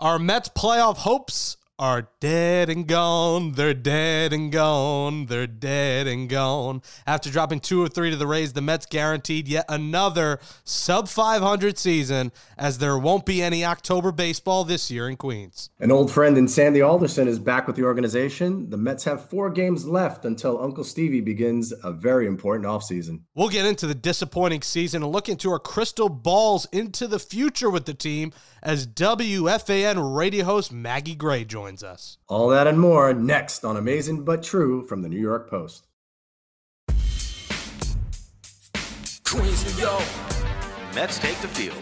Our Mets playoff hopes are dead and gone. They're dead and gone. They're dead and gone. After dropping two or three to the Rays, the Mets guaranteed yet another sub 500 season, as there won't be any October baseball this year in Queens. An old friend in Sandy Alderson is back with the organization. The Mets have four games left until Uncle Stevie begins a very important offseason. We'll get into the disappointing season and look into our crystal balls into the future with the team as WFAN radio host Maggie Gray joins us. All that and more next on Amazing But True from the New York Post. Queens, New York, Mets take the field.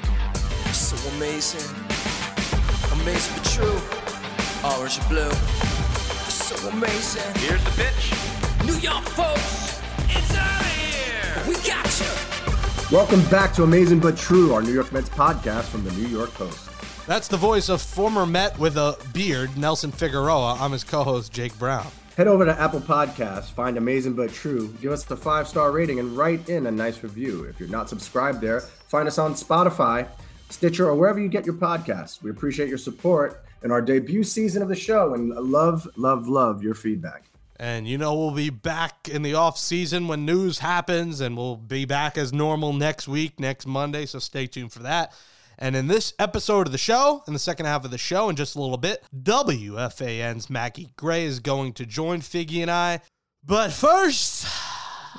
so amazing. Amazing but true. Orange and blue, so amazing. Here's the pitch. New York folks, It's out of here. we got you. Welcome back to Amazing But True, our New York Mets podcast from the New York Post. That's the voice of former Met with a beard, Nelson Figueroa. I'm his co host, Jake Brown. Head over to Apple Podcasts, find Amazing But True, give us the five star rating, and write in a nice review. If you're not subscribed there, find us on Spotify, Stitcher, or wherever you get your podcasts. We appreciate your support in our debut season of the show and love, love, love your feedback. And you know, we'll be back in the off season when news happens, and we'll be back as normal next week, next Monday. So stay tuned for that. And in this episode of the show, in the second half of the show, in just a little bit, WFAN's Maggie Gray is going to join Figgy and I. But first,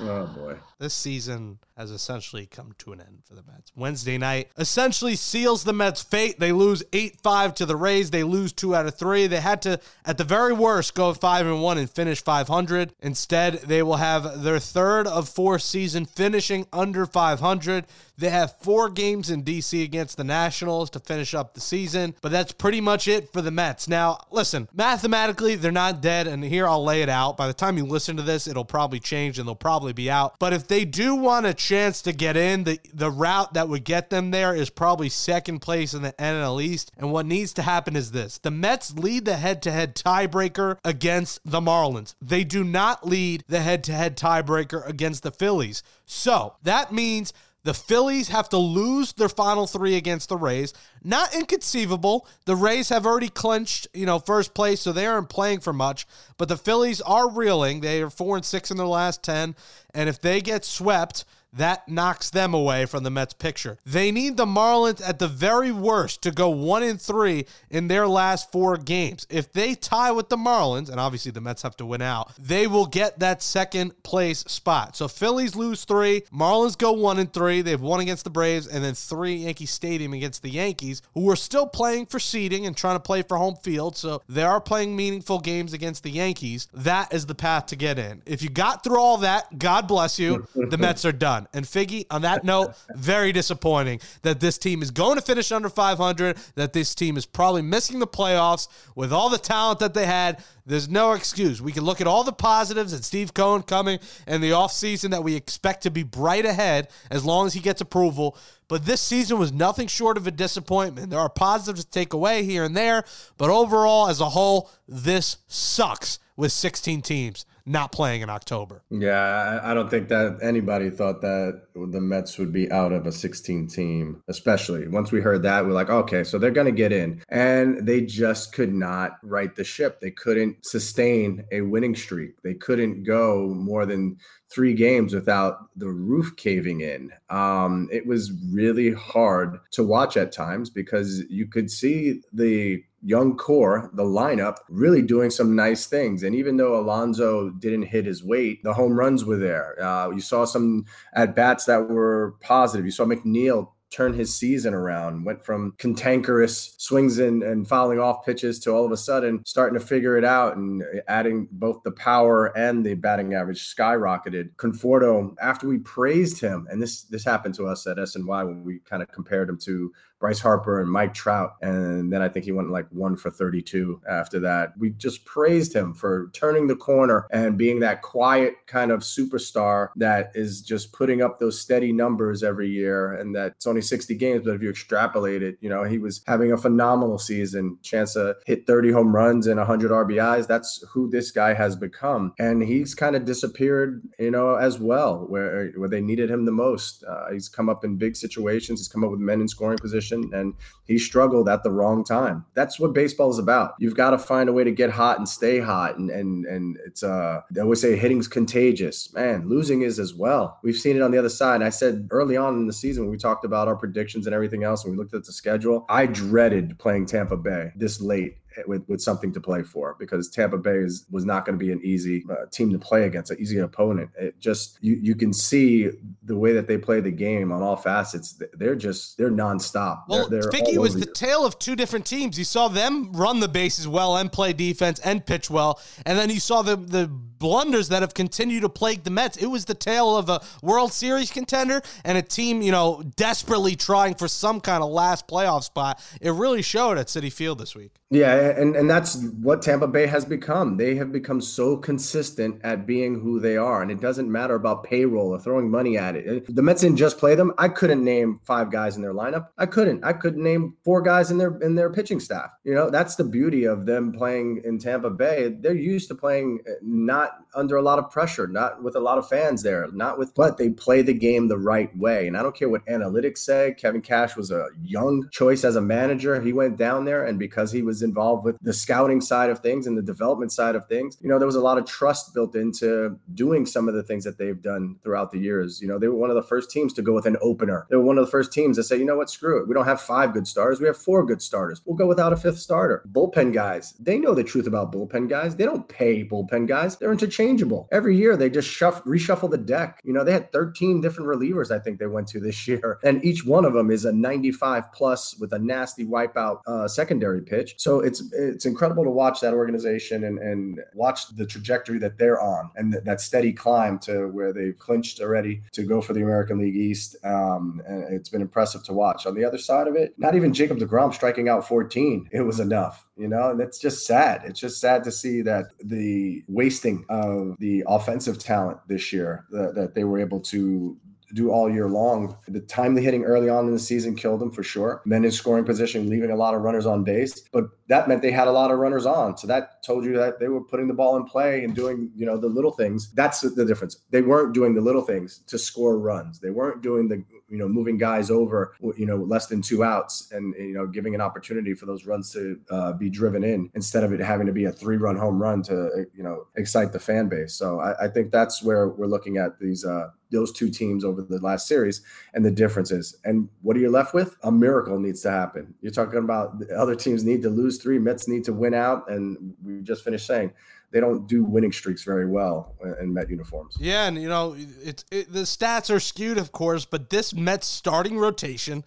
Oh boy. this season has essentially come to an end for the Mets. Wednesday night essentially seals the Mets' fate. They lose 8 5 to the Rays. They lose two out of three. They had to, at the very worst, go 5 and 1 and finish 500. Instead, they will have their third of four season finishing under 500. They have four games in DC against the Nationals to finish up the season, but that's pretty much it for the Mets. Now, listen, mathematically, they're not dead, and here I'll lay it out. By the time you listen to this, it'll probably change and they'll probably be out. But if they do want a chance to get in, the, the route that would get them there is probably second place in the NL East. And what needs to happen is this the Mets lead the head to head tiebreaker against the Marlins. They do not lead the head to head tiebreaker against the Phillies. So that means the Phillies have to lose their final three against the Rays. Not inconceivable. The Rays have already clinched, you know, first place, so they aren't playing for much. But the Phillies are reeling. They are four and six in their last ten, and if they get swept, that knocks them away from the Mets picture. They need the Marlins at the very worst to go one and three in their last four games. If they tie with the Marlins, and obviously the Mets have to win out, they will get that second place spot. So Phillies lose three, Marlins go one and three. They've won against the Braves, and then three Yankee Stadium against the Yankees, who are still playing for seeding and trying to play for home field. So they are playing meaningful games against the Yankees. That is the path to get in. If you got through all that, God bless you. The Mets are done. And Figgy, on that note, very disappointing that this team is going to finish under 500, that this team is probably missing the playoffs with all the talent that they had. There's no excuse. We can look at all the positives and Steve Cohen coming in the offseason that we expect to be bright ahead as long as he gets approval. But this season was nothing short of a disappointment. There are positives to take away here and there, but overall, as a whole, this sucks with 16 teams not playing in October. Yeah, I don't think that anybody thought that the Mets would be out of a 16 team, especially once we heard that. We're like, okay, so they're going to get in. And they just could not right the ship. They couldn't sustain a winning streak. They couldn't go more than three games without the roof caving in. Um, it was really hard to watch at times because you could see the young core, the lineup, really doing some nice things. And even though Alonso didn't hit his weight, the home runs were there. Uh, you saw some at bats that were positive. You saw McNeil turn his season around, went from cantankerous swings and, and fouling off pitches to all of a sudden starting to figure it out and adding both the power and the batting average skyrocketed. Conforto, after we praised him, and this this happened to us at SNY when we kind of compared him to Bryce Harper and Mike Trout. And then I think he went like one for 32 after that. We just praised him for turning the corner and being that quiet kind of superstar that is just putting up those steady numbers every year. And that it's only 60 games, but if you extrapolate it, you know, he was having a phenomenal season, chance to hit 30 home runs and 100 RBIs. That's who this guy has become. And he's kind of disappeared, you know, as well, where, where they needed him the most. Uh, he's come up in big situations, he's come up with men in scoring positions organization, and he struggled at the wrong time. That's what baseball is about. You've got to find a way to get hot and stay hot, and and and it's uh they always say hitting's contagious. Man, losing is as well. We've seen it on the other side. I said early on in the season when we talked about our predictions and everything else, and we looked at the schedule, I dreaded playing Tampa Bay this late with, with something to play for because Tampa Bay is, was not going to be an easy uh, team to play against, an easy opponent. It just you you can see the way that they play the game on all facets. They're just they're nonstop. Well, they're, they're Figgy was the you. tale of two different teams. You saw them run the bases well and play defense and pitch well, and then you saw the the blunders that have continued to plague the Mets. It was the tale of a World Series contender and a team, you know, desperately trying for some kind of last playoff spot. It really showed at Citi Field this week. Yeah, and and that's what Tampa Bay has become. They have become so consistent at being who they are, and it doesn't matter about payroll or throwing money at it. The Mets didn't just play them. I couldn't name five guys in their lineup. I couldn't. I couldn't name four guys in their in their pitching staff. You know, that's the beauty of them playing in Tampa Bay. They're used to playing uh, not under a lot of pressure, not with a lot of fans there, not with, but they play the game the right way. And I don't care what analytics say. Kevin Cash was a young choice as a manager. He went down there, and because he was involved with the scouting side of things and the development side of things, you know, there was a lot of trust built into doing some of the things that they've done throughout the years. You know, they were one of the first teams to go with an opener. They were one of the first teams to say, you know what, screw it. We don't have five good starters. We have four good starters. We'll go without a fifth starter. Bullpen guys, they know the truth about bullpen guys. They don't pay bullpen guys. They're interchangeable. Every year they just shuff, reshuffle the deck. You know, they had 13 different relievers, I think they went to this year. And each one of them is a 95 plus with a nasty wipeout uh, secondary pitch. So it's it's incredible to watch that organization and, and watch the trajectory that they're on and th- that steady climb to where they've clinched already to go for the American League East. Um, and it's been impressive to watch. On the other side of it, not even Jacob DeGrom striking out 14. It was enough you know, and it's just sad. It's just sad to see that the wasting of the offensive talent this year that they were able to do all year long. The timely hitting early on in the season killed them for sure. Men in scoring position, leaving a lot of runners on base, but that meant they had a lot of runners on. So that told you that they were putting the ball in play and doing, you know, the little things. That's the difference. They weren't doing the little things to score runs. They weren't doing the, you know, moving guys over, you know, less than two outs and, you know, giving an opportunity for those runs to uh, be driven in instead of it having to be a three run home run to, you know, excite the fan base. So I, I think that's where we're looking at these, uh, those two teams over the last series and the differences. And what are you left with? A miracle needs to happen. You're talking about the other teams need to lose three, Mets need to win out. And we just finished saying they don't do winning streaks very well in Met uniforms. Yeah, and you know, it's it, the stats are skewed, of course, but this Mets starting rotation,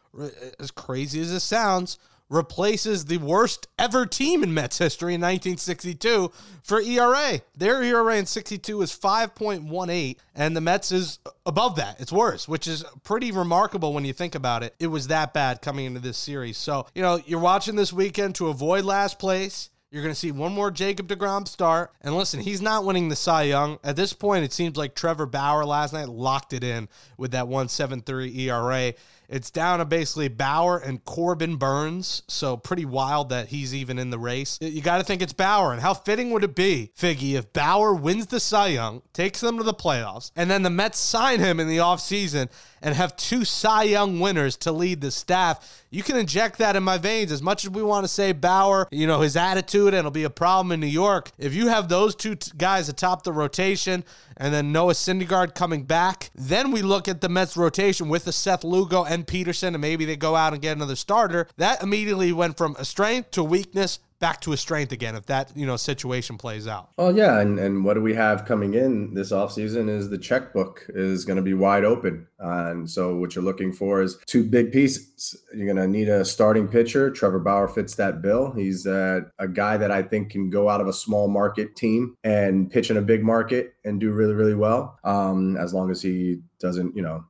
as crazy as it sounds, replaces the worst ever team in Mets history in 1962 for ERA. Their ERA in 62 is 5.18, and the Mets is above that. It's worse, which is pretty remarkable when you think about it. It was that bad coming into this series. So, you know, you're watching this weekend to avoid last place. You're going to see one more Jacob DeGrom start. And listen, he's not winning the Cy Young. At this point, it seems like Trevor Bauer last night locked it in with that 173 ERA. It's down to basically Bauer and Corbin Burnes. So pretty wild that he's even in the race. You got to think it's Bauer. And how fitting would it be, Figgy, if Bauer wins the Cy Young, takes them to the playoffs, and then the Mets sign him in the offseason and have two Cy Young winners to lead the staff? You can inject that in my veins as much as we want to say Bauer, you know, his attitude, and it'll be a problem in New York. If you have those two t- guys atop the rotation, and then Noah Syndergaard coming back. Then we look at the Mets rotation with the Seth Lugo and Peterson, and maybe they go out and get another starter. That immediately went from a strength to weakness back to a strength again if that you know situation plays out. Well, yeah, and and what do we have coming in this offseason is the checkbook is going to be wide open, uh, and so what you're looking for is two big pieces. You're going to need a starting pitcher. Trevor Bauer fits that bill. He's uh, a guy that I think can go out of a small market team and pitch in a big market and do really really well, um, as long as he doesn't you know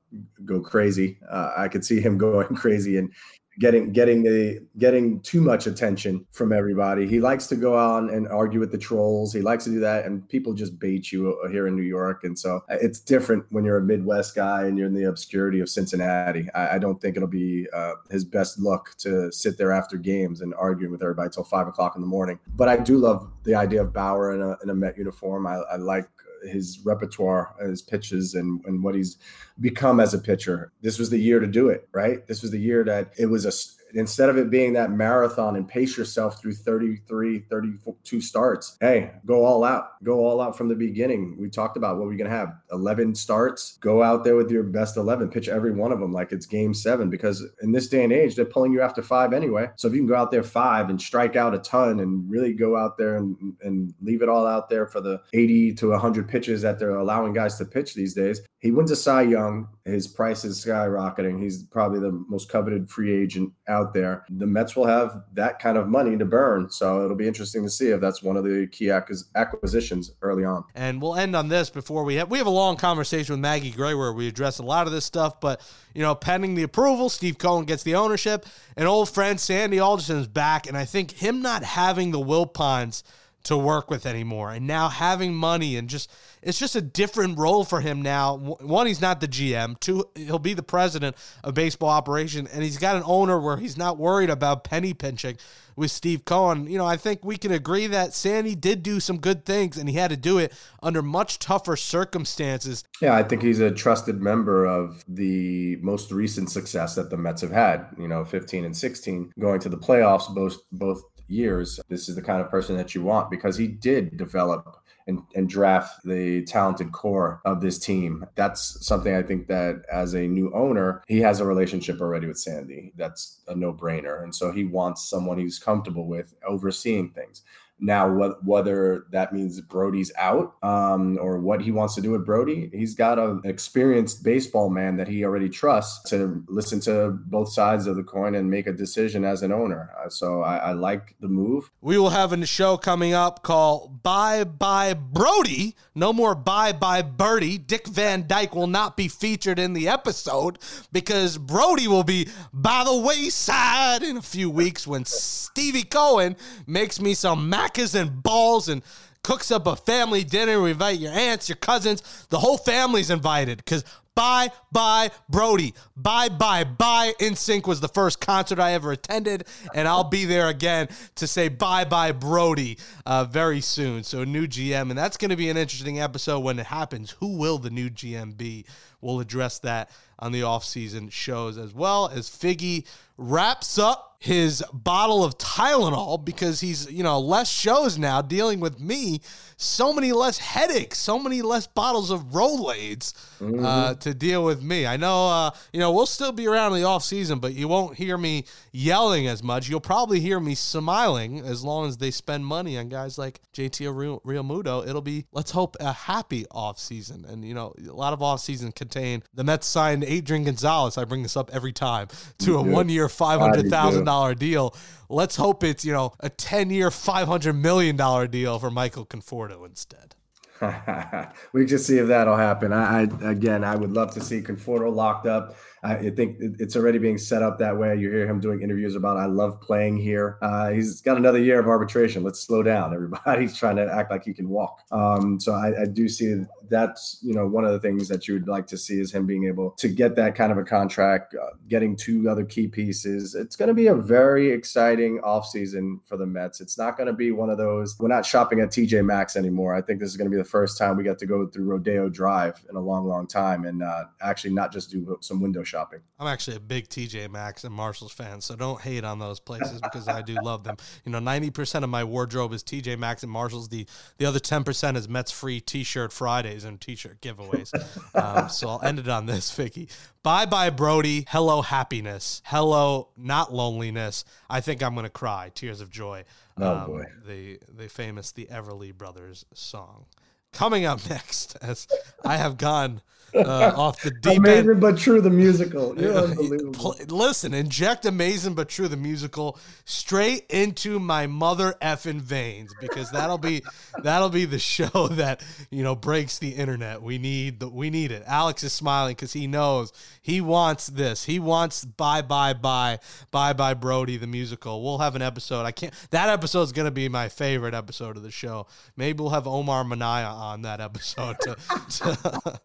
go crazy. Uh, I could see him going crazy and getting getting the getting too much attention from everybody. He likes to go on and argue with the trolls. He likes to do that, and people just bait you here in New York. And so it's different when you're a Midwest guy and you're in the obscurity of Cincinnati. I, I don't think it'll be uh, his best look to sit there after games and arguing with everybody till five o'clock in the morning. But I do love the idea of Bauer in a, in a Met uniform. I, I like his repertoire, his pitches, and and what he's become as a pitcher. This was the year to do it, right? This was the year that it was a instead of it being that marathon and pace yourself through 33, 32 starts, hey, go all out. Go all out from the beginning. We talked about what we're going to have 11 starts. Go out there with your best 11, pitch every one of them like it's game seven, because in this day and age, they're pulling you after five anyway. So if you can go out there five and strike out a ton and really go out there and, and leave it all out there for the 80 to 100 pitches that they're allowing guys to pitch these days, he wins a Cy Young. His price is skyrocketing. He's probably the most coveted free agent out there. The Mets will have that kind of money to burn. So it'll be interesting to see if that's one of the key acquisitions early on. And we'll end on this before we have we have a long conversation with Maggie Gray where we address a lot of this stuff, but you know, pending the approval, Steve Cohen gets the ownership, and old friend Sandy Alderson is back, and I think him not having the Wilpons to work with anymore, and now having money and just it's just a different role for him now. One, he's not the GM. Two, he'll be the president of baseball operation, and he's got an owner where he's not worried about penny pinching with Steve Cohen. You know, I think we can agree that Sandy did do some good things, and he had to do it under much tougher circumstances. Yeah, I think he's a trusted member of the most recent success that the Mets have had. You know, 15 and 16, going to the playoffs both both years. This is the kind of person that you want because he did develop and, and draft the talented core of this team. That's something I think that as a new owner, he has a relationship already with Sandy. That's a no brainer. And so he wants someone he's comfortable with overseeing things. Now, wh- whether that means Brodie's out um, or what he wants to do with Brodie, he's got an experienced baseball man that he already trusts to listen to both sides of the coin and make a decision as an owner. Uh, so I, I like the move. We will have a show coming up called Bye Bye Brodie. No more Bye Bye Birdie. Dick Van Dyke will not be featured in the episode because Brodie will be by the wayside in a few weeks when Stevie Cohen makes me some mac and balls and cooks up a family dinner. We invite your aunts, your cousins. The whole family's invited because Bye Bye Brodie. Bye Bye Bye NSYNC was the first concert I ever attended, and I'll be there again to say Bye Bye Brodie uh, very soon. So, new GM, and that's going to be an interesting episode when it happens. Who will the new GM be? We'll address that on the off-season shows as well as Figgy wraps up his bottle of Tylenol because he's, you know, less shows now dealing with me, so many less headaches, so many less bottles of Rolaids mm-hmm. uh, to deal with me. I know, uh, you know, we'll still be around in the off season, but you won't hear me yelling as much. You'll probably hear me smiling as long as they spend money on guys like JT Real, Realmuto. It'll be, let's hope, a happy off season. And, you know, a lot of off season contain the Mets signed Adrian Gonzalez. I bring this up every time to a one year, $500,000 deal. Let's hope it's, you know, a 10 year, $500 million deal for Michael Conforto instead. we can see if that'll happen. I, I, again, I would love to see Conforto locked up. I think it's already being set up that way. You hear him doing interviews about, I love playing here. Uh, he's got another year of arbitration. Let's slow down, everybody. He's trying to act like he can walk. Um, so I, I, do see that's, you know, one of the things that you would like to see is him being able to get that kind of a contract, uh, getting two other key pieces. It's going to be a very exciting offseason for the Mets. It's not going to be one of those, we're not shopping at TJ Maxx anymore. I think this is going to be the first time we get to go through Rodeo Drive in a long, long time and uh, actually not just do some window shopping. I'm actually a big TJ Maxx and Marshalls fan, so don't hate on those places because I do love them. You know, 90% of my wardrobe is TJ Maxx and Marshalls. The the other 10% is Mets free T-shirt Fridays and T-shirt giveaways. um, so I'll end it on this, Figgy. Bye bye, Brodie. Hello, happiness. Hello, not loneliness. I think I'm gonna cry. Tears of joy. Oh um, boy. The the famous the Everly Brothers song. Coming up next, as I have gone uh, off the deep Amazing end. but true, the musical. You're unbelievable. Listen, inject Amazing but True, the musical, straight into my mother effing veins because that'll be that'll be the show that you know breaks the internet. We need the we need it. Alex is smiling because he knows he wants this. He wants bye bye bye bye bye Brodie the musical. We'll have an episode. I can't. That episode is gonna be my favorite episode of the show. Maybe we'll have Omar Minaya on that episode to, to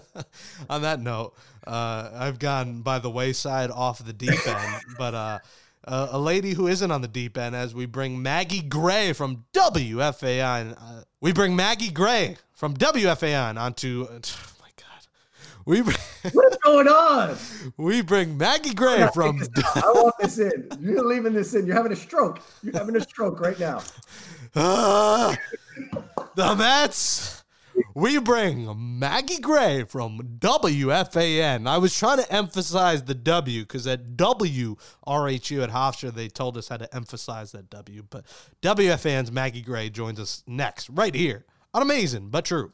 on that note, uh, I've gone by the wayside off the deep end, but uh, uh, a lady who isn't on the deep end as we bring Maggie Gray from WFAN. Uh, we bring Maggie Gray from WFAN onto. Oh my God. We bring, What's going on? we bring Maggie Gray from I want this in. You're leaving this in. You're having a stroke. You're having a stroke right now. Ah, the Mets. We bring Maggie Gray from WFAN. I was trying to emphasize the W because at WRHU at Hofstra, they told us how to emphasize that W. But WFAN's Maggie Gray joins us next, right here on Amazing But True.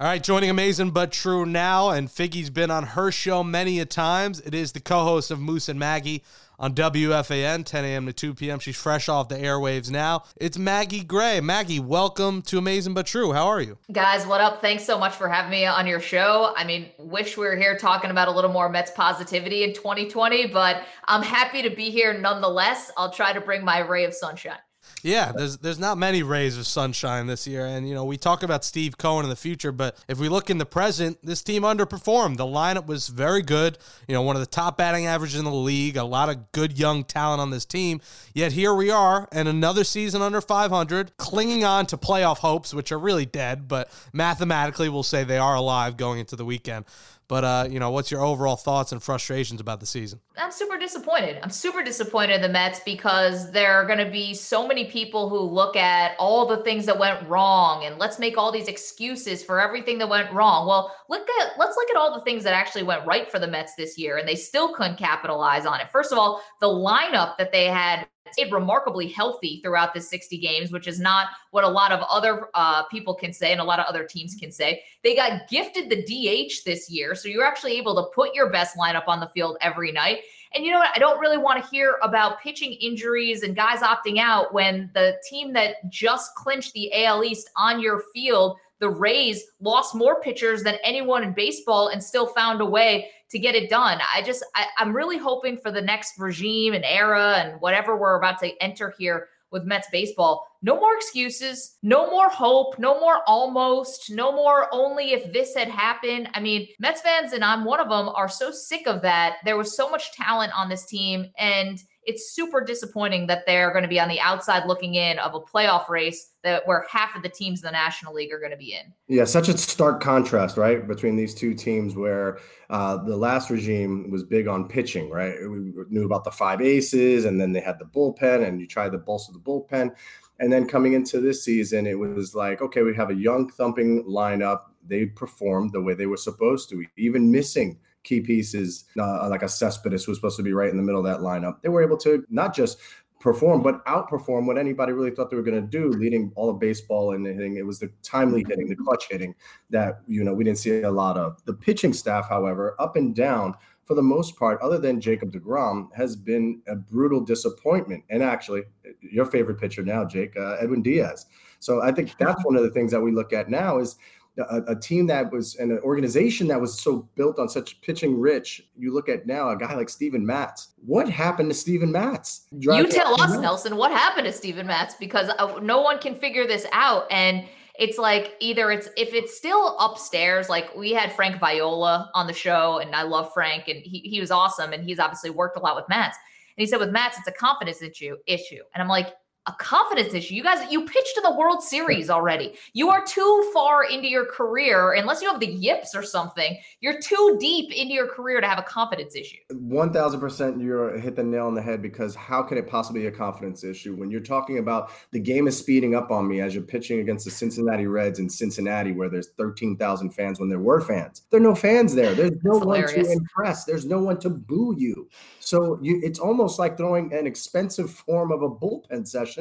All right, joining Amazing But True now, and Figgy's been on her show many a times. It is the co-host of Moose and Maggie on WFAN, 10 a.m. to 2 p.m. She's fresh off the airwaves now. It's Maggie Gray. Maggie, welcome to Amazing But True. How are you? Guys, what up? Thanks so much for having me on your show. I mean, wish we were here talking about a little more Mets positivity in 2020, but I'm happy to be here nonetheless. I'll try to bring my ray of sunshine. Yeah, there's there's not many rays of sunshine this year, and you know we talk about Steve Cohen in the future, but if we look in the present, this team underperformed. The lineup was very good, you know, one of the top batting averages in the league, a lot of good young talent on this team. Yet here we are, and another season under 500, clinging on to playoff hopes, which are really dead, but mathematically we'll say they are alive going into the weekend. But uh, you know, what's your overall thoughts and frustrations about the season? I'm super disappointed. I'm super disappointed in the Mets because there are going to be so many people who look at all the things that went wrong and let's make all these excuses for everything that went wrong. Well, look at let's look at all the things that actually went right for the Mets this year and they still couldn't capitalize on it. First of all, the lineup that they had stayed remarkably healthy throughout the 60 games, which is not what a lot of other uh, people can say and a lot of other teams can say. They got gifted the DH this year. So you're actually able to put your best lineup on the field every night. And you know what? I don't really want to hear about pitching injuries and guys opting out when the team that just clinched the AL East on your field, the Rays, lost more pitchers than anyone in baseball and still found a way to get it done. I just, I, I'm really hoping for the next regime and era and whatever we're about to enter here with Mets baseball. No more excuses, no more hope, no more almost, no more only if this had happened. I mean, Mets fans, and I'm one of them, are so sick of that. There was so much talent on this team, and it's super disappointing that they're going to be on the outside looking in of a playoff race that where half of the teams in the National League are going to be in. Yeah, such a stark contrast, right, between these two teams. Where uh, the last regime was big on pitching, right? We knew about the five aces, and then they had the bullpen, and you tried to bolster of the bullpen. And then coming into this season, it was like, okay, we have a young thumping lineup. They performed the way they were supposed to, even missing key pieces uh, like a Cespedes, who was supposed to be right in the middle of that lineup. They were able to not just perform, but outperform what anybody really thought they were going to do, leading all of baseball and hitting. It was the timely hitting, the clutch hitting that you know we didn't see a lot of. The pitching staff, however, up and down for the most part, other than Jacob DeGrom, has been a brutal disappointment. And actually, your favorite pitcher now, Jake, uh, Edwin Diaz. So I think that's one of the things that we look at now is a, a, team that was and an organization that was so built on such pitching rich. You look at now a guy like Steven Matz. What happened to Steven Matz? You tell us, Nelson, what happened to Steven Matz because uh, no one can figure this out. And it's like either it's if it's still upstairs, like we had Frank Viola on the show, and I love Frank, and he, he was awesome, and he's obviously worked a lot with Matz. And he said with Matz, it's a confidence issue issue. And I'm like, a confidence issue. You guys, you pitched in the World Series already. You are too far into your career, unless you have the yips or something. You're too deep into your career to have a confidence issue. One thousand percent, you hit the nail on the head. Because how can it possibly be a confidence issue when you're talking about the game is speeding up on me as you're pitching against the Cincinnati Reds in Cincinnati, where there's thirteen thousand fans when there were fans. There are no fans there. There's no one to impress. There's no one to boo you. So you, it's almost like throwing an expensive form of a bullpen session.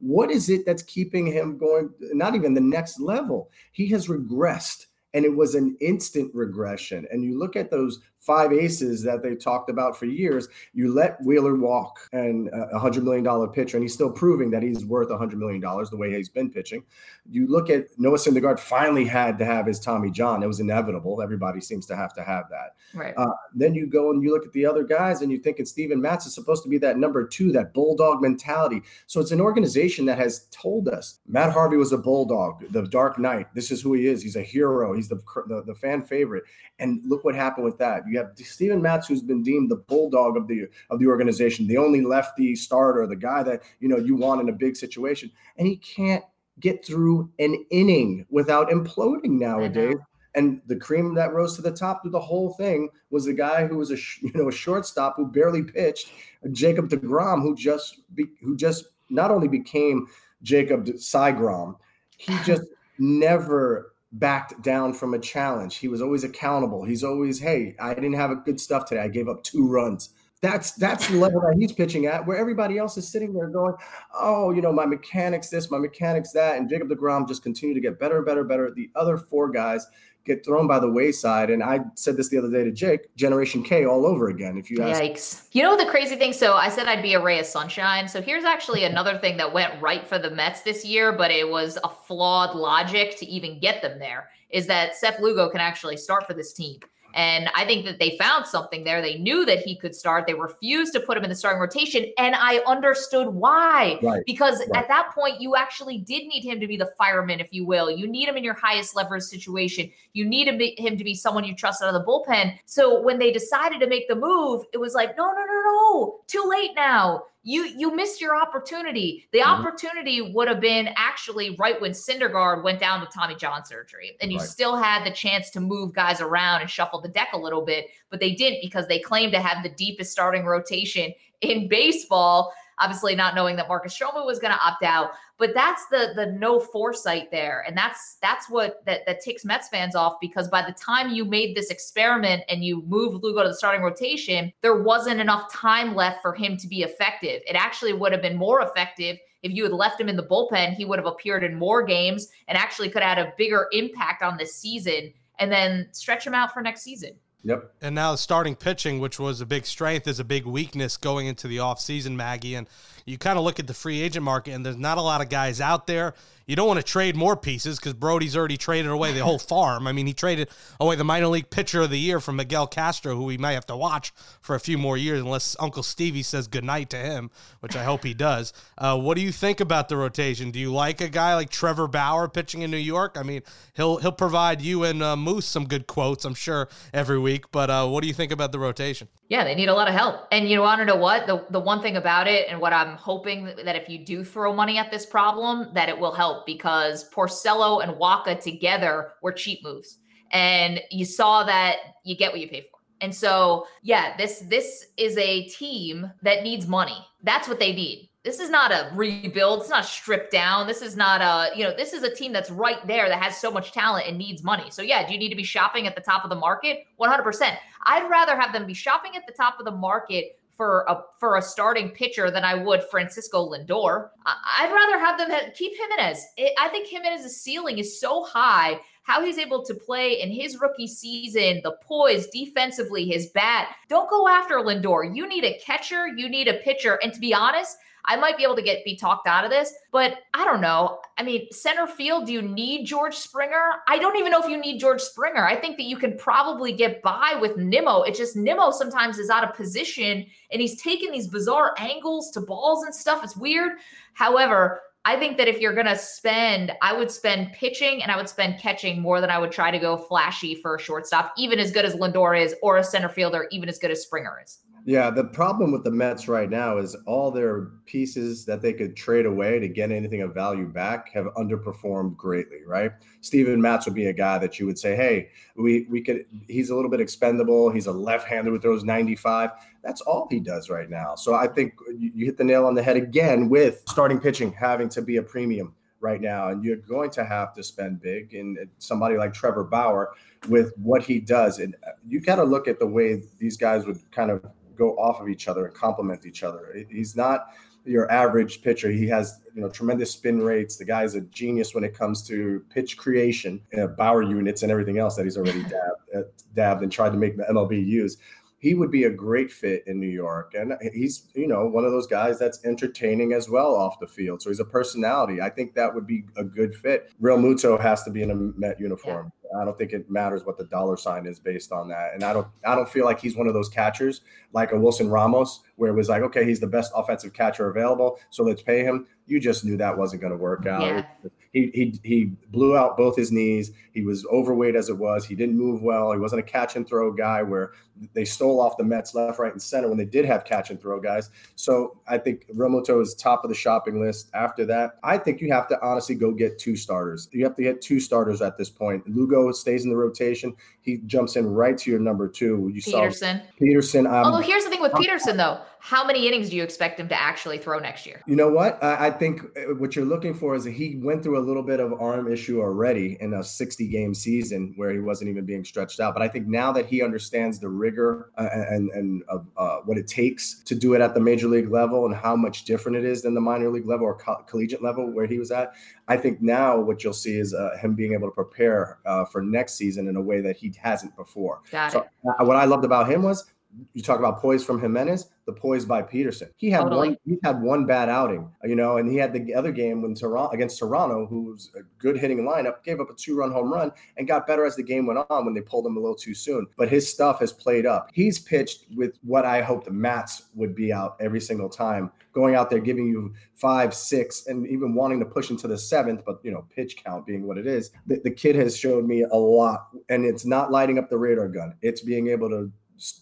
What is it that's keeping him going? Not even the next level. He has regressed, and it was an instant regression. And you look at those five aces that they talked about for years. You let Wheeler walk and a hundred million dollar pitcher, and he's still proving that he's worth a hundred million dollars the way he's been pitching. You look at Noah Syndergaard finally had to have his Tommy John. It was inevitable. Everybody seems to have to have that. Right. Uh, then you go and you look at the other guys, and you think it's Steven Matz is supposed to be that number two, that bulldog mentality. So it's an organization that has told us Matt Harvey was a bulldog, the Dark Knight. This is who he is. He's a hero. He's the the, the fan favorite. And look what happened with that. You have Steven Matz, who's been deemed the bulldog of the of the organization, the only lefty starter, the guy that you know you want in a big situation, and he can't get through an inning without imploding nowadays. And the cream that rose to the top through the whole thing was the guy who was a you know a shortstop who barely pitched, Jacob Degrom, who just be- who just not only became Jacob Sygrom, he just never backed down from a challenge. He was always accountable. He's always, hey, I didn't have a good stuff today. I gave up two runs. That's that's the level that he's pitching at, where everybody else is sitting there going, "Oh, you know, my mechanics this, my mechanics that," and Jacob Degrom just continue to get better, better, better. The other four guys get thrown by the wayside, and I said this the other day to Jake, Generation K all over again. If you ask, Yikes! You know the crazy thing? So I said I'd be a ray of sunshine. So here's actually another thing that went right for the Mets this year, but it was a flawed logic to even get them there. Is that Seth Lugo can actually start for this team? And I think that they found something there. They knew that he could start. They refused to put him in the starting rotation. And I understood why. Right, Because right. at that point, you actually did need him to be the fireman, if you will. You need him in your highest leverage situation. You need him, him to be someone you trust out of the bullpen. So when they decided to make the move, it was like, no, no, no, no, too late now. You you missed your opportunity. The Mhm. opportunity would have been actually right when Syndergaard went down with Tommy John surgery, and you Right. still had the chance to move guys around and shuffle the deck a little bit, but they didn't because they claimed to have the deepest starting rotation in baseball. Obviously, not knowing that Marcus Stroman was going to opt out, but that's the the no foresight there, and that's that's what that that ticks Mets fans off because by the time you made this experiment and you moved Lugo to the starting rotation, there wasn't enough time left for him to be effective. It actually would have been more effective if you had left him in the bullpen. He would have appeared in more games and actually could have had a bigger impact on this season, and then stretch him out for next season. yep, And now starting pitching, which was a big strength, is a big weakness going into the offseason, Maggie. And you kind of look at the free agent market, and there's not a lot of guys out there. You don't want to trade more pieces because Brodie's already traded away the whole farm. I mean, he traded away the minor league pitcher of the year from Miguel Castro, who we might have to watch for a few more years unless Uncle Stevie says goodnight to him, which I hope he does. Uh, what do you think about the rotation? Do you like a guy like Trevor Bauer pitching in New York? I mean, he'll he'll provide you and uh, Moose some good quotes, I'm sure, every week. But uh, what do you think about the rotation? Yeah, they need a lot of help. And you want to know what? The the one thing about it, and what I'm hoping that if you do throw money at this problem, that it will help because Porcello and Wacha together were cheap moves. And you saw that you get what you pay for. And so, yeah, this this is a team that needs money. That's what they need. This is not a rebuild. It's not stripped down. This is not a, you know, this is a team that's right there that has so much talent and needs money. So, yeah, do you need to be shopping at the top of the market? 100%. I'd rather have them be shopping at the top of the market for a for a starting pitcher than I would Francisco Lindor. I'd rather have them keep Gimenez. I think Gimenez's ceiling is so high. How he's able to play in his rookie season, the poise defensively, his bat. Don't go after Lindor. You need a catcher. You need a pitcher. And to be honest, I might be able to get be talked out of this, but I don't know. I mean, center field, do you need George Springer? I don't even know if you need George Springer. I think that you can probably get by with Nimmo. It's just Nimmo sometimes is out of position and he's taking these bizarre angles to balls and stuff. It's weird. However, I think that if you're going to spend, I would spend pitching and I would spend catching more than I would try to go flashy for a shortstop, even as good as Lindor is, or a center fielder, even as good as Springer is. Yeah, the problem with the Mets right now is all their pieces that they could trade away to get anything of value back have underperformed greatly, right? Steven Matz would be a guy that you would say, hey, we we could he's a little bit expendable. He's a left-hander who throws 95. That's all he does right now. So I think you, hit the nail on the head again with starting pitching having to be a premium right now. And you're going to have to spend big. And somebody like Trevor Bauer with what he does. And uh, you got to look at the way these guys would kind of go off of each other and complement each other. He's not your average pitcher. He has you know tremendous spin rates. The guy's a genius when it comes to pitch creation, uh, Bauer units, and everything else that he's already dabbed, uh, dabbed and tried to make the MLB use. He would be a great fit in New York, and he's you know one of those guys that's entertaining as well off the field. So he's a personality. I think that would be a good fit. Realmuto has to be in a Met uniform. I don't think it matters what the dollar sign is based on that. And I don't I don't feel like he's one of those catchers like a Wilson Ramos where it was like, okay, he's the best offensive catcher available, so let's pay him. You just knew that wasn't going to work out. Yeah. He, he he blew out both his knees. He was overweight as it was. He didn't move well. He wasn't a catch and throw guy where they stole off the Mets left, right, and center when they did have catch and throw guys. So I think Realmuto is top of the shopping list. After that, I think you have to honestly go get two starters. You have to get two starters at this point. Lugo stays in the rotation. He jumps in right to your number two. You Peterson. saw Peterson. Um, Although here's the thing with Peterson though, how many innings do you expect him to actually throw next year? You know what? I, I think uh, what you're looking for is that he went through a little bit of arm issue already in a 60 game season where he wasn't even being stretched out. But I think now that he understands the rigor uh, and and of uh, what it takes to do it at the major league level and how much different it is than the minor league level or co- collegiate level where he was at, I think now what you'll see is uh, him being able to prepare uh, for next season in a way that he hasn't before. Got So it. what I loved about him was you talk about poise from Gimenez, the poise by Peterson. He had Totally. one he had one bad outing, you know, and he had the other game when Toronto against Toronto, who's a good hitting lineup, gave up a two-run home run and got better as the game went on when they pulled him a little too soon. But his stuff has played up. He's pitched with what I hope the Mats would be out every single time, going out there giving you five, six, and even wanting to push into the seventh, but you know, pitch count being what it is. The, the kid has showed me a lot, and it's not lighting up the radar gun. It's being able to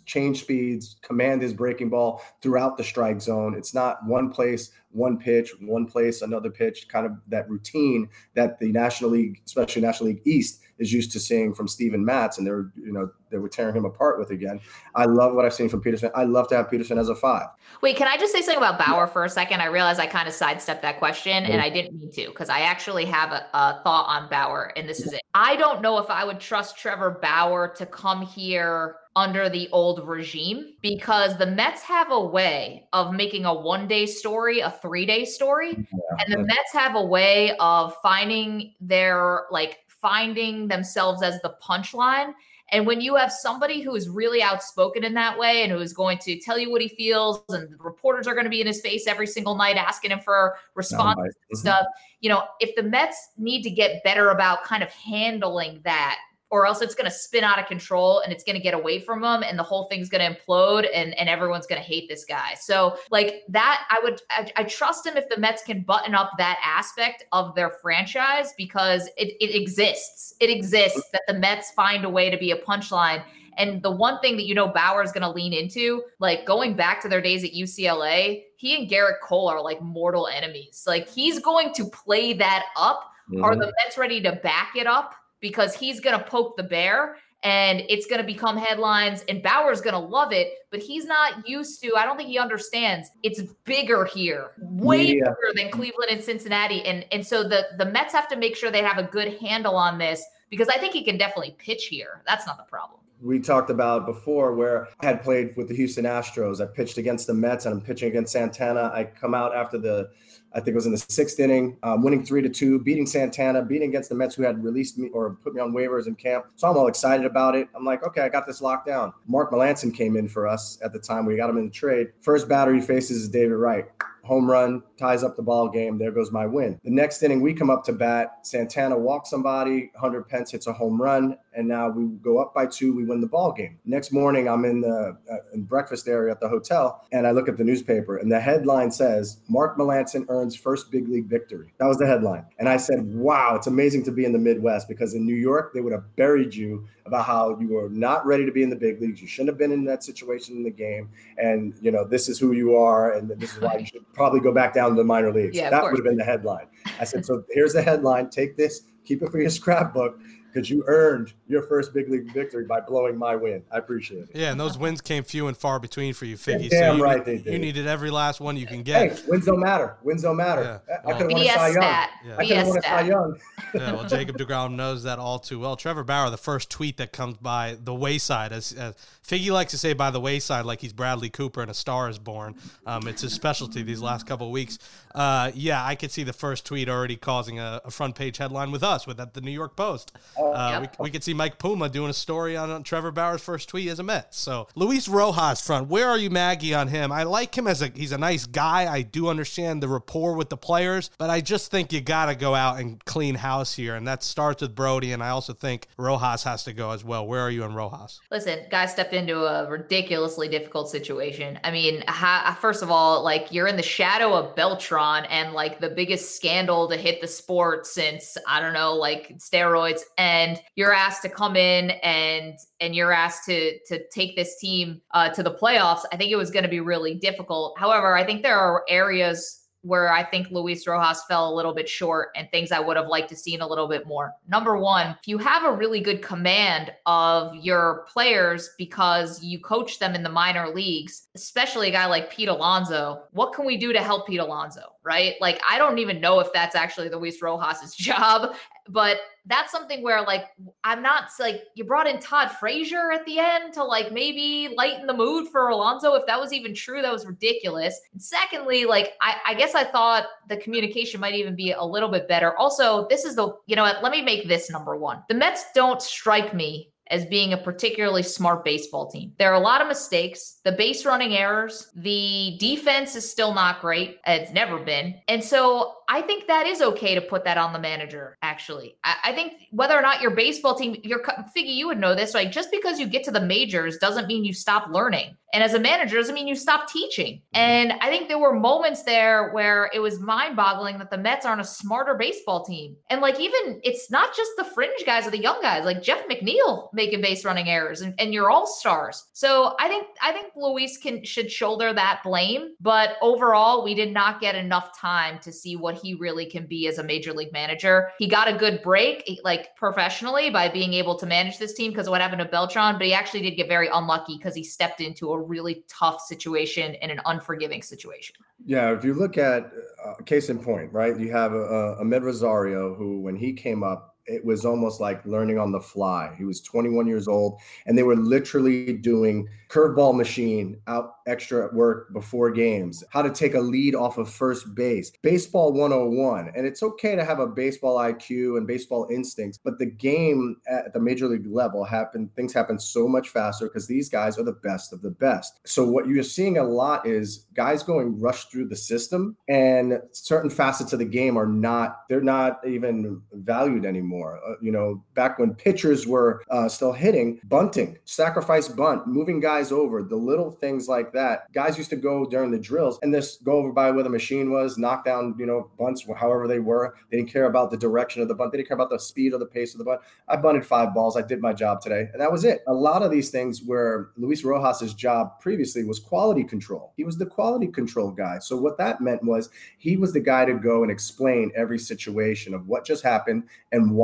change speeds, command his breaking ball throughout the strike zone. It's not one place, one pitch, one place, another pitch, kind of that routine that the National League, especially National League East, is used to seeing from Steven Matz, and they're you know they were tearing him apart with again. I love what I've seen from Peterson. I love to have Peterson as a five. Wait, can I just say something about Bauer for a second? I realize I kind of sidestepped that question and I didn't mean to because I actually have a, a thought on Bauer, and this is it. I don't know if I would trust Trevor Bauer to come here under the old regime because the Mets have a way of making a one day story a three day story. And the Mets have a way of finding their like finding themselves as the punchline. And when you have somebody who is really outspoken in that way and who is going to tell you what he feels, and the reporters are going to be in his face every single night asking him for responses and stuff, you know, if the Mets need to get better about kind of handling that, or else it's going to spin out of control and it's going to get away from them and the whole thing's going to implode and, and everyone's going to hate this guy. So, like that, I would, I, I trust him if the Mets can button up that aspect of their franchise because it, it exists. It exists that the Mets find a way to be a punchline. And the one thing that you know Bauer is going to lean into, like going back to their days at UCLA, he and Gerrit Cole are like mortal enemies. Like he's going to play that up. Are Mhm. the Mets ready to back it up? Because he's going to poke the bear and it's going to become headlines and Bauer's going to love it, but he's not used to, I don't think he understands. It's bigger here, way Media. bigger than Cleveland and Cincinnati. And and so the the Mets have to make sure they have a good handle on this because I think he can definitely pitch here. That's not the problem. we talked about before where I had played with the Houston Astros. I pitched against the Mets and I'm pitching against Santana. I come out after the, I think it was in the sixth inning, um, winning three to two, beating Santana, beating against the Mets who had released me or put me on waivers in camp. So I'm all excited about it. I'm like, okay, I got this locked down. Mark Melancon came in for us at the time. We got him in the trade. First batter he faces is David Wright. Home run, ties up the ball game. There goes my win. The next inning, we come up to bat. Santana walks somebody. Hunter Pence hits a home run, and now we go up by two. We win the ball game. Next morning, I'm in the uh, in breakfast area at the hotel, and I look at the newspaper, and the headline says Mark Melancon earns first big league victory. That was the headline, and I said, "Wow, it's amazing to be in the Midwest because in New York they would have buried you about how you were not ready to be in the big leagues. You shouldn't have been in that situation in the game, and you know this is who you are, and this is why you should probably go back down to the minor leagues." Yeah, that would have been the headline. I said, "So here's the headline. Take this, keep it for your scrapbook." Because you earned your first big league victory by blowing my win. I appreciate it. Yeah, and those wins came few and far between for you, Figgy. damn you, right they You needed every last one you can Hey, get. wins don't matter. Wins don't matter. Yeah. I could have won a Cy Young. Yeah. I could have won a Cy. Young. yeah, well, Jacob DeGrom knows that all too well. Trevor Bauer, the first tweet that comes by the wayside, as, as Figgy likes to say, by the wayside, like he's Bradley Cooper and A Star is Born. Um, it's his specialty these last couple of weeks. Uh, yeah, I could see the first tweet already causing a, a front page headline with us, with at the New York Post. Uh, we, we could see Mike Puma doing a story on, on Trevor Bauer's first tweet as a Met. So Luis Rojas front, where are you, Maggie, on him? I like him as a he's a nice guy. I do understand the rapport with the players, but I just think you got to go out and clean house here, and that starts with Brodie. And I also think Rojas has to go as well. Where are you on Rojas? Listen, guy stepped into a ridiculously difficult situation. I mean, ha- first of all, like you're in the shadow of Beltran and like the biggest scandal to hit the sport since I don't know, like steroids, and you're asked to come in and and you're asked to to take this team uh, to the playoffs. I think it was going to be really difficult. However, I think there are areas where I think Luis Rojas fell a little bit short and things I would have liked to seen a little bit more. Number one, if you have a really good command of your players because you coach them in the minor leagues, especially a guy like Pete Alonso, what can we do to help Pete Alonso? Right? Like, I don't even know if that's actually Luis Rojas's job, but that's something where like I'm not like you brought in Todd Frazier at the end to like maybe lighten the mood for Alonso. If that was even true, that was ridiculous. And secondly, like I, I guess I thought the communication might even be a little bit better. Also, this is the you know what? Let me make this number one. The Mets don't strike me as being a particularly smart baseball team. There are a lot of mistakes, the base running errors, the defense is still not great. It's never been. And so I think that is okay to put that on the manager, actually. I, I think whether or not your baseball team, your Figgy, you would know this, like just because you get to the majors doesn't mean you stop learning. And as a manager, doesn't mean you stop teaching. Mm-hmm. And I think there were moments there where it was mind boggling that the Mets aren't a smarter baseball team. And like, even it's not just the fringe guys or the young guys, like Jeff McNeil making base running errors and, and your all stars. So I think, I think Luis can, should shoulder that blame. But overall, we did not get enough time to see what he really can be as a major league manager. He got a good break, like professionally, by being able to manage this team because of what happened to Beltran, but he actually did get very unlucky because he stepped into a really tough situation and an unforgiving situation. Yeah, if you look at uh, case in point, right? You have a, Amed Rosario who, when he came up, it was almost like learning on the fly. He was 21 years old, and they were literally doing curveball machine out extra at work before games, how to take a lead off of first base, baseball 101. And it's okay to have a baseball IQ and baseball instincts, but the game at the major league level happen things happen so much faster because these guys are the best of the best. So what you're seeing a lot is guys going rush through the system and certain facets of the game are not they're not even valued anymore. Uh, you know, back when pitchers were uh, still hitting, bunting, sacrifice bunt, moving guys guys over, the little things like that. Guys used to go during the drills and just go over by where the machine was, knock down, you know, bunts, however they were. They didn't care about the direction of the bunt. They didn't care about the speed or the pace of the bunt. I bunted five balls. I did my job today. And that was it. A lot of these things where Luis Rojas's job previously was quality control. He was the quality control guy. So what that meant was he was the guy to go and explain every situation of what just happened and why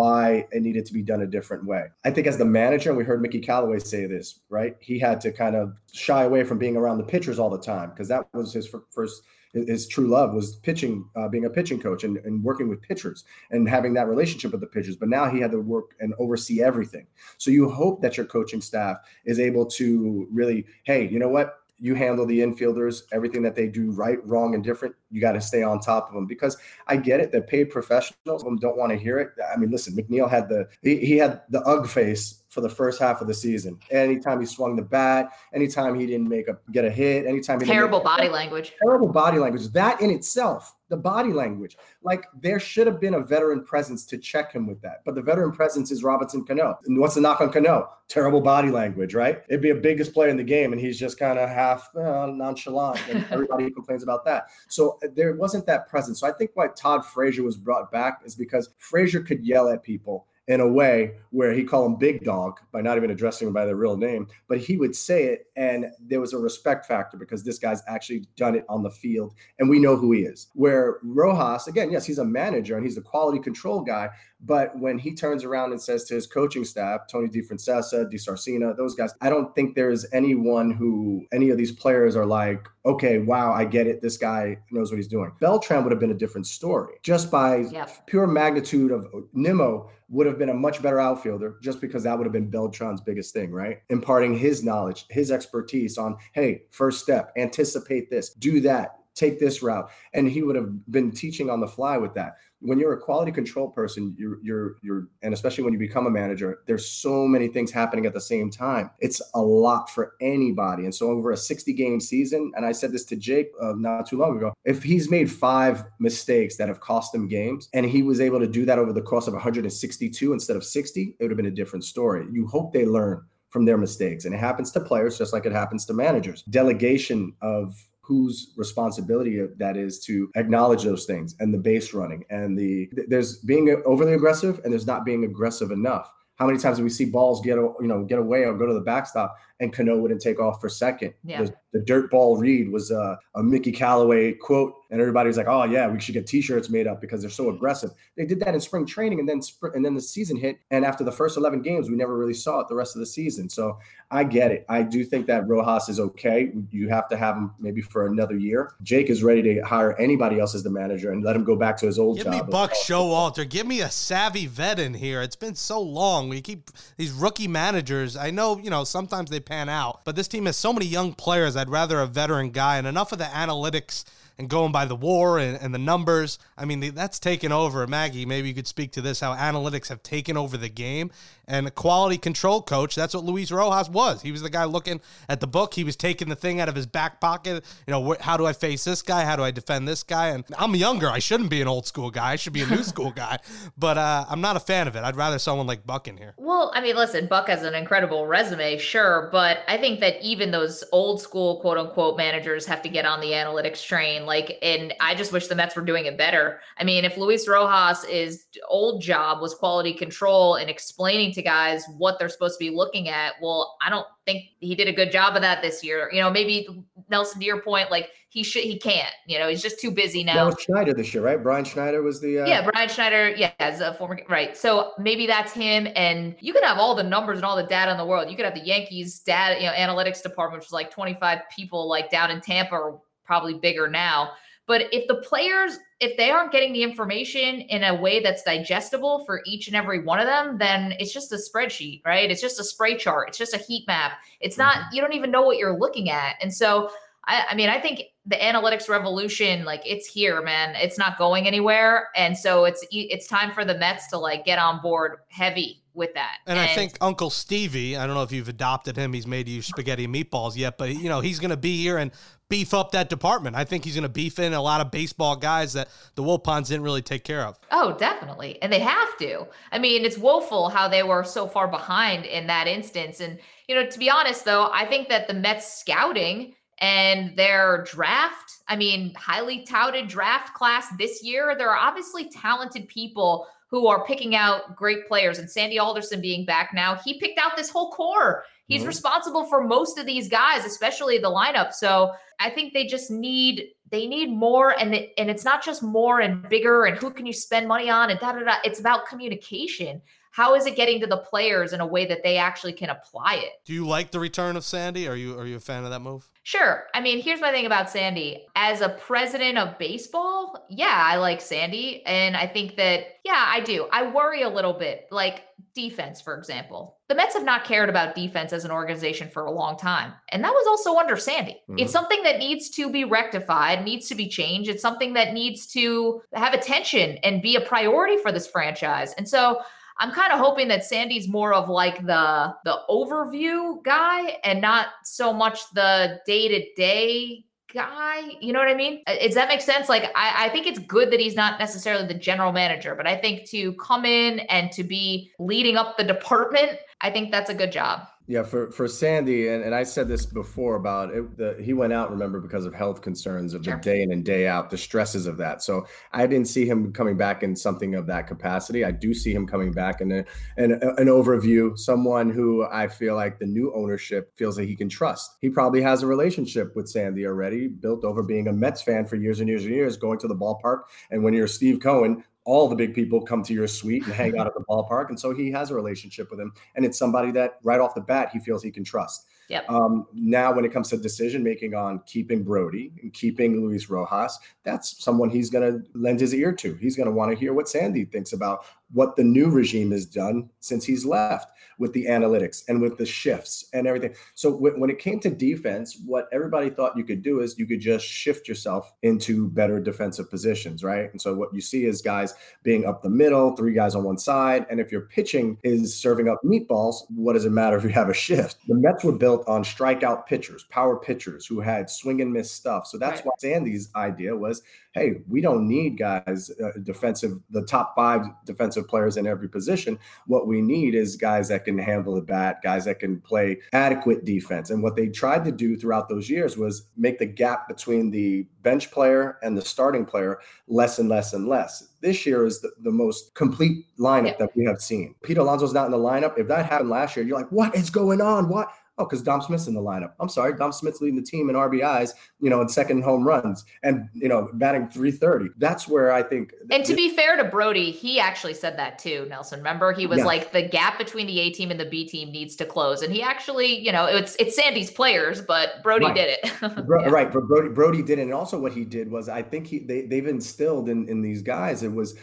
it needed to be done a different way. I think as the manager, we heard Mickey Callaway say this, right? He had to kind kind of shy away from being around the pitchers all the time because that was his first his true love was pitching, uh, being a pitching coach and, and working with pitchers and having that relationship with the pitchers. But now he had to work and oversee everything. So you hope that your coaching staff is able to really, hey, you know what? You handle the infielders, everything that they do right, wrong, and different. You got to stay on top of them because I get it. The paid professionals don't want to hear it. I mean, listen, McNeil had the he, he had the UG face for the first half of the season. Anytime he swung the bat, anytime he didn't make a get a hit, anytime he terrible body language, terrible body language. That in itself the body language. Like there should have been a veteran presence to check him with that. But the veteran presence is Robinson Cano. And what's the knock on Cano? Terrible body language, right? It'd be a biggest player in the game, and he's just kind of half uh, nonchalant, and everybody complains about that. So uh, there wasn't that presence. So I think why Todd Frazier was brought back is because Frazier could yell at people in a way where he called him big dog by not even addressing him by their real name, but he would say it and there was a respect factor because this guy's actually done it on the field and we know who he is. Where Rojas, again, yes, he's a manager and he's the quality control guy, but when he turns around and says to his coaching staff, Tony DeFrancesco, DiSarcina, those guys, I don't think there's anyone who any of these players are like, okay, wow, I get it. This guy knows what he's doing. Beltran would have been a different story just by yep. pure magnitude of Nimmo would have been a much better outfielder just because that would have been Beltran's biggest thing, right? Imparting his knowledge, his expertise on, hey, first step, anticipate this, do that, take this route. And he would have been teaching on the fly with that. When you're a quality control person, you're you're you're and especially when you become a manager, there's so many things happening at the same time. It's a lot for anybody. And so over a 60 game season, and I said this to Jake uh, not too long ago, if he's made five mistakes that have cost him games and he was able to do that over the course of 162 instead of 60, it would have been a different story. You hope they learn from their mistakes. And it happens to players just like it happens to managers. Delegation of whose responsibility that is to acknowledge those things and the base running and the there's being overly aggressive and there's not being aggressive enough. How many times do we see balls get you know get away or go to the backstop and Cano wouldn't take off for second? Yeah. The, the dirt ball read was a, a Mickey Callaway quote, and everybody was like, "Oh yeah, we should get T-shirts made up because they're so aggressive." They did that in spring training, and then spring, and then the season hit, and after the first eleven games, we never really saw it the rest of the season. So I get it. I do think that Rojas is okay. You have to have him maybe for another year. Jake is ready to hire anybody else as the manager and let him go back to his old Give job. me Buck Showalter. Give me a savvy vet in here. It's been so long. We keep these rookie managers. I know, you know, sometimes they pan out, but this team has so many young players. I'd rather a veteran guy and enough of the analytics and going by the WAR and, and the numbers. I mean, that's taken over. Maggie, maybe you could speak to this how analytics have taken over the game. And a quality control coach, that's what Luis Rojas was. He was the guy looking at the book. He was taking the thing out of his back pocket. You know, wh- how do I face this guy? How do I defend this guy? And I'm younger. I shouldn't be an old school guy. I should be a new school guy. But uh, I'm not a fan of it. I'd rather someone like Buck in here. Well, I mean, listen, Buck has an incredible resume, sure, but I think that even those old school quote unquote managers have to get on the analytics train. Like, and I just wish the Mets were doing it better. I mean, if Luis Rojas' is old job was quality control and explaining to guys what they're supposed to be looking at, well, I don't think he did a good job of that this year. You know, maybe Nelson, to your point, like he should, he can't. You know, he's just too busy now. was Schneider this year, right? Brian Schneider was the uh, Yeah, Brian Schneider, yeah, as a former right. So maybe that's him. And you can have all the numbers and all the data in the world. You could have the Yankees data, you know, analytics department, which is like 25 people like down in Tampa or probably bigger now. But if the players, if they aren't getting the information in a way that's digestible for each and every one of them, then it's just a spreadsheet, right? It's just a spray chart. It's just a heat map. It's not, mm-hmm. you don't even know what you're looking at. And so I, I mean, I think the analytics revolution, like it's here, man. It's not going anywhere, and so it's it's time for the Mets to like get on board heavy with that. And, I think Uncle Stevie, I don't know if you've adopted him. He's made you spaghetti and meatballs yet, but you know he's going to be here and beef up that department. I think he's going to beef in a lot of baseball guys that the Wilpons didn't really take care of. Oh, definitely. And they have to. I mean, it's woeful how they were so far behind in that instance. And, you know, to be honest, though, I think that the Mets scouting and their draft, I mean, highly touted draft class this year, there are obviously talented people who are picking out great players. And Sandy Alderson being back now, he picked out this whole core. He's Mhm. responsible for most of these guys, especially the lineup. So I think they just need they need more, and the, and it's not just more and bigger and who can you spend money on and da da da. It's about communication. How is it getting to the players in a way that they actually can apply it? Do you like the return of Sandy? Are you are you a fan of that move? Sure. I mean, here's my thing about Sandy. As a president of baseball, yeah, I like Sandy. And I think that, yeah, I do. I worry a little bit, like defense, for example. The Mets have not cared about defense as an organization for a long time. And that was also under Sandy. Mm-hmm. It's something that needs to be rectified, needs to be changed. It's something that needs to have attention and be a priority for this franchise. And so, I'm kind of hoping that Sandy's more of like the the overview guy and not so much the day to day guy. You know what I mean? Uh, Does that make sense? Like, I, I think it's good that he's not necessarily the general manager, but I think to come in and to be leading up the department, I think that's a good job. Yeah, for for Sandy, and, and I said this before about it. The, he went out, remember, because of health concerns of Sure. the day in and day out, the stresses of that. So I didn't see him coming back in something of that capacity. I do see him coming back in a, in a- an overview, someone who I feel like the new ownership feels that he can trust. He probably has a relationship with Sandy already, built over being a Mets fan for years and years and years, going to the ballpark. And when you're Steve Cohen, all the big people come to your suite and hang out at the ballpark. And so he has a relationship with him. And it's somebody that right off the bat, he feels he can trust. Yep. Um, now, when it comes to decision making on keeping Brodie and keeping Luis Rojas, that's someone he's going to lend his ear to. He's going to want to hear what Sandy thinks about what the new regime has done since he's left with the analytics and with the shifts and everything. So w- when it came to defense, what everybody thought you could do is you could just shift yourself into better defensive positions, right? And so what you see is guys being up the middle, three guys on one side, and if your pitching is serving up meatballs, what does it matter if you have a shift? The Mets were built on strikeout pitchers, power pitchers who had swing and miss stuff. So that's Right. why Sandy's idea was hey, we don't need guys uh, defensive, the top five defensive players in every position. What we need is guys that can handle the bat, guys that can play adequate defense. And what they tried to do throughout those years was make the gap between the bench player and the starting player less and less and less. This year is the, the most complete lineup Yeah. that we have seen. Pete Alonso's not in the lineup. If that happened last year, you're like, what is going on? What? Oh, because Dom Smith's in the lineup. I'm sorry, Dom Smith's leading the team in RBIs, you know, in second home runs and you know, batting 330. That's where I think And to be fair to Brodie, he actually said that too, Nelson. Remember, he was Yeah. like the gap between the A team and the B team needs to close, and he actually, you know, it's it's Sandy's players, but Brodie Right. did it. Bro, Yeah. Right, but Brodie Brodie did, it. and also what he did was I think he they they've instilled in in these guys. It was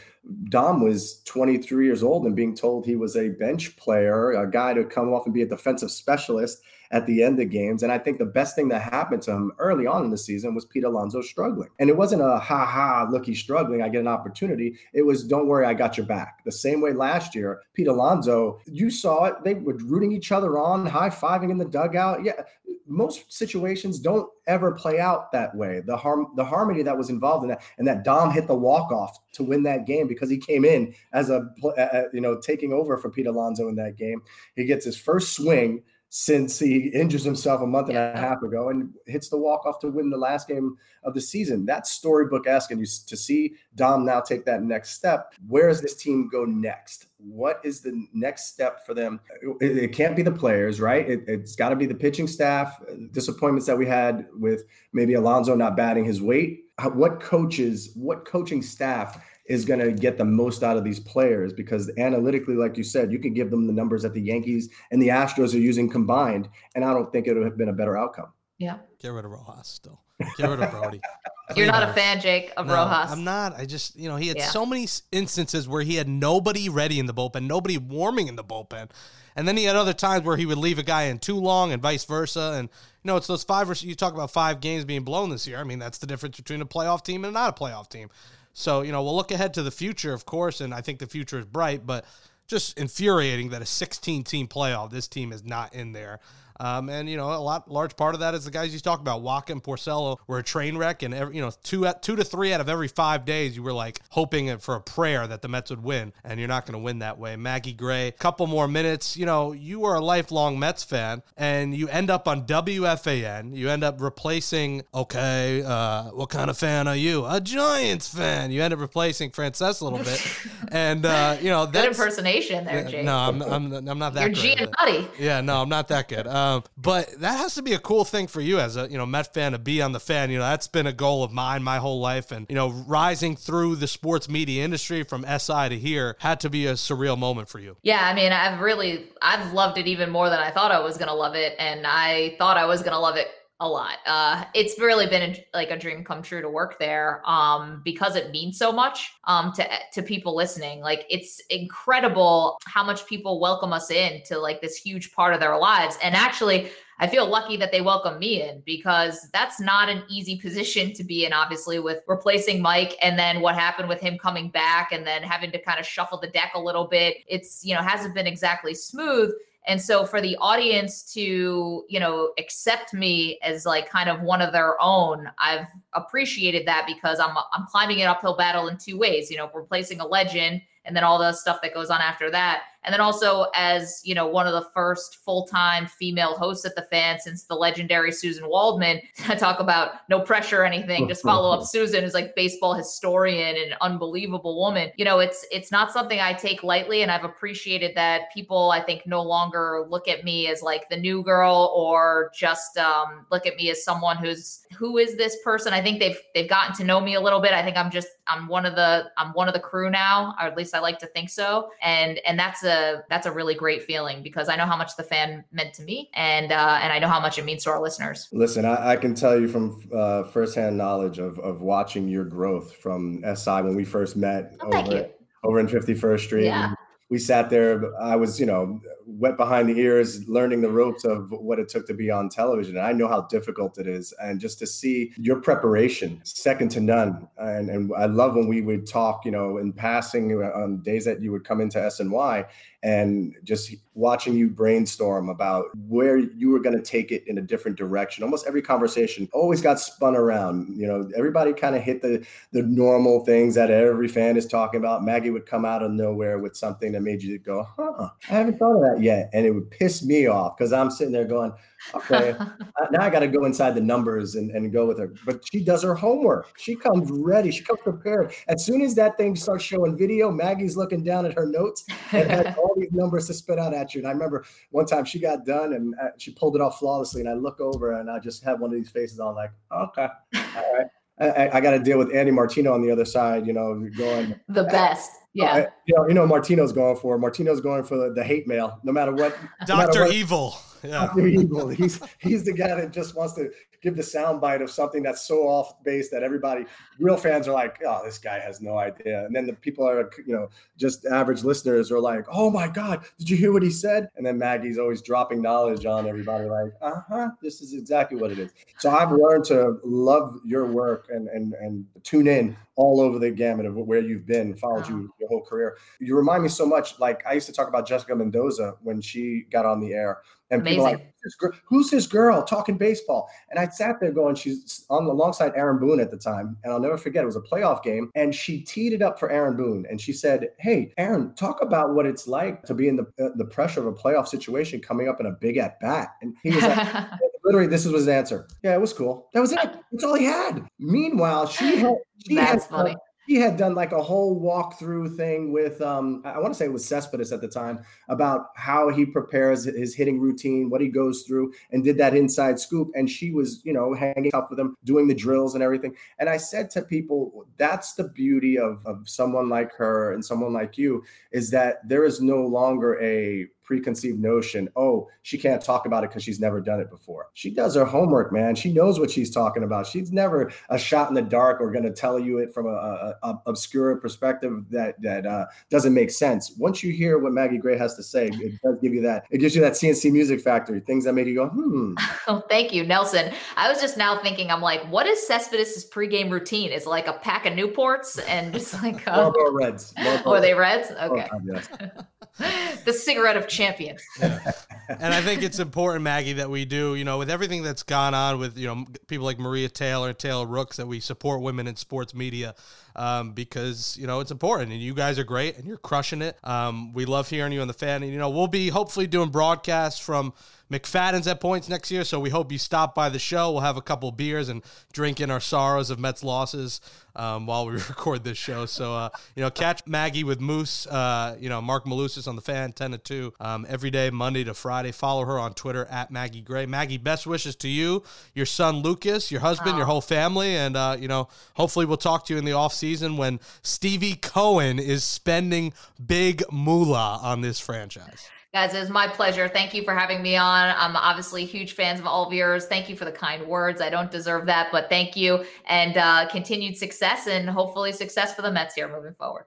Dom was 23 years old and being told he was a bench player, a guy to come off and be a defensive specialist at the end of games. And I think the best thing that happened to him early on in the season was Pete Alonso struggling. And it wasn't a ha ha, look, he's struggling. I get an opportunity. It was, don't worry, I got your back. The same way last year, Pete Alonso, you saw it. They were rooting each other on, high fiving in the dugout. Yeah, most situations don't ever play out that way. The harm, the harmony that was involved in that, and that Dom hit the walk off to win that game because he came in as a, uh, you know, taking over for Pete Alonso in that game. He gets his first swing since he injures himself a month and a half ago and hits the walk off to win the last game of the season. That's storybook asking you to see Dom now take that next step. Where does this team go next? What is the next step for them? It, it can't be the players, right? It, it's got to be the pitching staff. Disappointments that we had with maybe Alonso not batting his weight. What coaches, what coaching staff is going to get the most out of these players because analytically, like you said, you can give them the numbers that the Yankees and the Astros are using combined, and I don't think it would have been a better outcome. yeah. Get rid of Rojas still. Get rid of Brodie. You're not a fan, Jake, of No, Rojas. I'm not. I just, you know, he had Yeah. so many instances where he had nobody ready in the bullpen, nobody warming in the bullpen. And then he had other times where he would leave a guy in too long and vice versa. And, you know, it's those five, or, you talk about five games being blown this year. I mean, that's the difference between a playoff team and not a playoff team. So, you know, we'll look ahead to the future, of course, and I think the future is bright, but just infuriating that a 16 team playoff, this team is not in there. Um, and you know, a lot large part of that is the guys you talk about. Wacha and Porcello were a train wreck, and every, you know, two two to three out of every five days, you were like hoping for a prayer that the Mets would win, and you're not going to win that way. Maggie Gray, couple more minutes. You know, you are a lifelong Mets fan, and you end up on WFAN. You end up replacing. Okay, uh, what kind of fan are you? A Giants fan. You end up replacing Francesa a little bit, and uh, you know that impersonation there, Jake. no, I'm, I'm, I'm not that. Good. You're. Giannotti. Yeah, no, I'm not that good. Um, but that has to be a cool thing for you as a you know Met fan to be on the fan. You know that's been a goal of mine my whole life, and you know rising through the sports media industry from SI to here had to be a surreal moment for you. Yeah, I mean, I've really I've loved it even more than I thought I was gonna love it, and I thought I was gonna love it a lot. Uh, it's really been a, like a dream come true to work there, um, because it means so much, um, to to people listening. Like, it's incredible how much people welcome us in to like this huge part of their lives, and actually. I feel lucky that they welcome me in because that's not an easy position to be in, obviously, with replacing Mike and then what happened with him coming back and then having to kind of shuffle the deck a little bit. It's, you know, hasn't been exactly smooth. And so for the audience to, you know, accept me as like kind of one of their own, I've appreciated that because I'm I'm climbing an uphill battle in two ways, you know, replacing a legend and then all the stuff that goes on after that. And then also as, you know, one of the first full-time female hosts at the fan since the legendary Suzyn Waldman. I talk about no pressure or anything. Just follow up Susan is like baseball historian and unbelievable woman. You know, it's it's not something I take lightly and I've appreciated that people I think no longer look at me as like the new girl or just um look at me as someone who's who is this person? I think they've they've gotten to know me a little bit. I think I'm just I'm one of the I'm one of the crew now, or at least I like to think so. And and that's a that's a really great feeling because I know how much the fan meant to me, and uh, and I know how much it means to our listeners. Listen, I, I can tell you from uh, firsthand knowledge of of watching your growth from SI when we first met Oh, over over in 51st Street. Yeah. We sat there. I was, you know, wet behind the ears, learning the ropes of what it took to be on television. And I know how difficult it is. And just to see your preparation, second to none. And, and I love when we would talk, you know, in passing uh, on days that you would come into SNY and just watching you brainstorm about where you were going to take it in a different direction. Almost every conversation always got spun around. You know, everybody kind of hit the the normal things that every fan is talking about. Maggie would come out of nowhere with something that made you go, "Huh, I haven't thought of that yet," and it would piss me off because I'm sitting there going, "Okay, now I got to go inside the numbers and, and go with her." But she does her homework. She comes ready. She comes prepared. As soon as that thing starts showing video, Maggie's looking down at her notes and has all these numbers to spit out at you. And I remember one time she got done and uh, she pulled it off flawlessly. And I look over and I just have one of these faces on, like, okay, all right. I, I got to deal with Andy Martino on the other side, you know, going the best. Yeah. you know, you know, Martino's going for Martino's going for the, the hate mail, no matter what. no matter Doctor what- Evil. Yeah. He's he's the guy that just wants to give the soundbite of something that's so off base that everybody, real fans are like, oh, this guy has no idea. And then the people are, you know, just average listeners are like, oh my God, did you hear what he said? And then Maggie's always dropping knowledge on everybody, like, uh huh, this is exactly what it is. So I've learned to love your work and and and tune in all over the gamut of where you've been, followed you your whole career. You remind me so much. Like I used to talk about Jessica Mendoza when she got on the air, and people are Amazing. like, "Who's this girl- who's this girl talking baseball? And I sat there going, she's on the alongside Aaron Boone at the time, and I'll never forget. It was a playoff game, and she teed it up for Aaron Boone, and she said, "Hey, Aaron, talk about what it's like to be in the uh, the pressure of a playoff situation coming up in a big at bat." And he was like. Literally, this was his answer. Yeah, it was cool. That was it. That's all he had. Meanwhile, she had she That's had, funny. He had done like a whole walkthrough thing with um I want to say it was Cespedes at the time about how he prepares his hitting routine, what he goes through, and did that inside scoop. And she was, you know, hanging out with him, doing the drills and everything. And I said to people, that's the beauty of, of someone like her and someone like you, is that there is no longer a preconceived notion oh she can't talk about it because she's never done it before she does her homework man she knows what she's talking about she's never a shot in the dark or going to tell you it from a, a, a obscure perspective that that uh, doesn't make sense once you hear what maggie gray has to say it does give you that it gives you that C+C Music Factory things that make you go hmm Oh, thank you, Nelson. I was just now thinking, I'm like, what is Cespedes' pregame routine? Is it like a pack of Newports and just like, uh, Marlboro reds Marlboro oh, are they Reds. Oh, Okay. God, yes. the cigarette of champions. and I think it's important, Maggie, that we do, you know, with everything that's gone on with, you know, people like Maria Taylor, Taylor Rooks, that we support women in sports media um, because, you know, it's important. And you guys are great and you're crushing it. Um, we love hearing you on the fan. And, you know, we'll be hopefully doing broadcasts from McFadden's at points next year. So we hope you stop by the show. We'll have a couple beers and drink in our sorrows of Mets losses um, while we record this show. So, uh, you know, catch Maggie with Moose, uh, you know, Marc Malusis on the fan 10 to 2 um, every day, Monday to Friday. Follow her on Twitter at Maggie Gray. Maggie, best wishes to you, your son Lucas, your husband, your whole family. And, uh, you know, hopefully we'll talk to you in the off season when Stevie Cohen is spending big moolah on this franchise. Guys, it was my pleasure. Thank you for having me on. I'm obviously huge fans of all of yours. Thank you for the kind words. I don't deserve that, but thank you. And uh, continued success and hopefully success for the Mets here moving forward.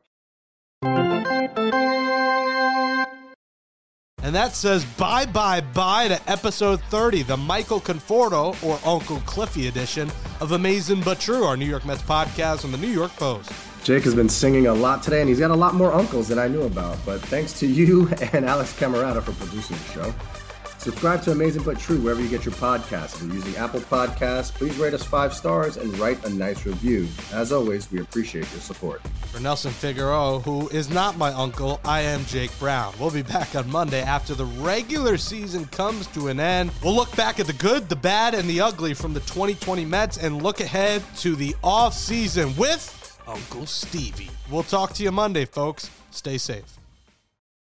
And that says bye bye bye to episode 30, the Michael Conforto or Uncle Cliffy edition of Amazing But True, our New York Mets podcast on the New York Post. Jake has been singing a lot today, and he's got a lot more uncles than I knew about. But thanks to you and Alex Camerata for producing the show. Subscribe to Amazing But True wherever you get your podcasts. If you're using Apple Podcasts, please rate us five stars and write a nice review. As always, we appreciate your support. For Nelson Figueroa, who is not my uncle, I am Jake Brown. We'll be back on Monday after the regular season comes to an end. We'll look back at the good, the bad, and the ugly from the 2020 Mets and look ahead to the off season with Uncle Stevie. We'll talk to you Monday, folks. Stay safe.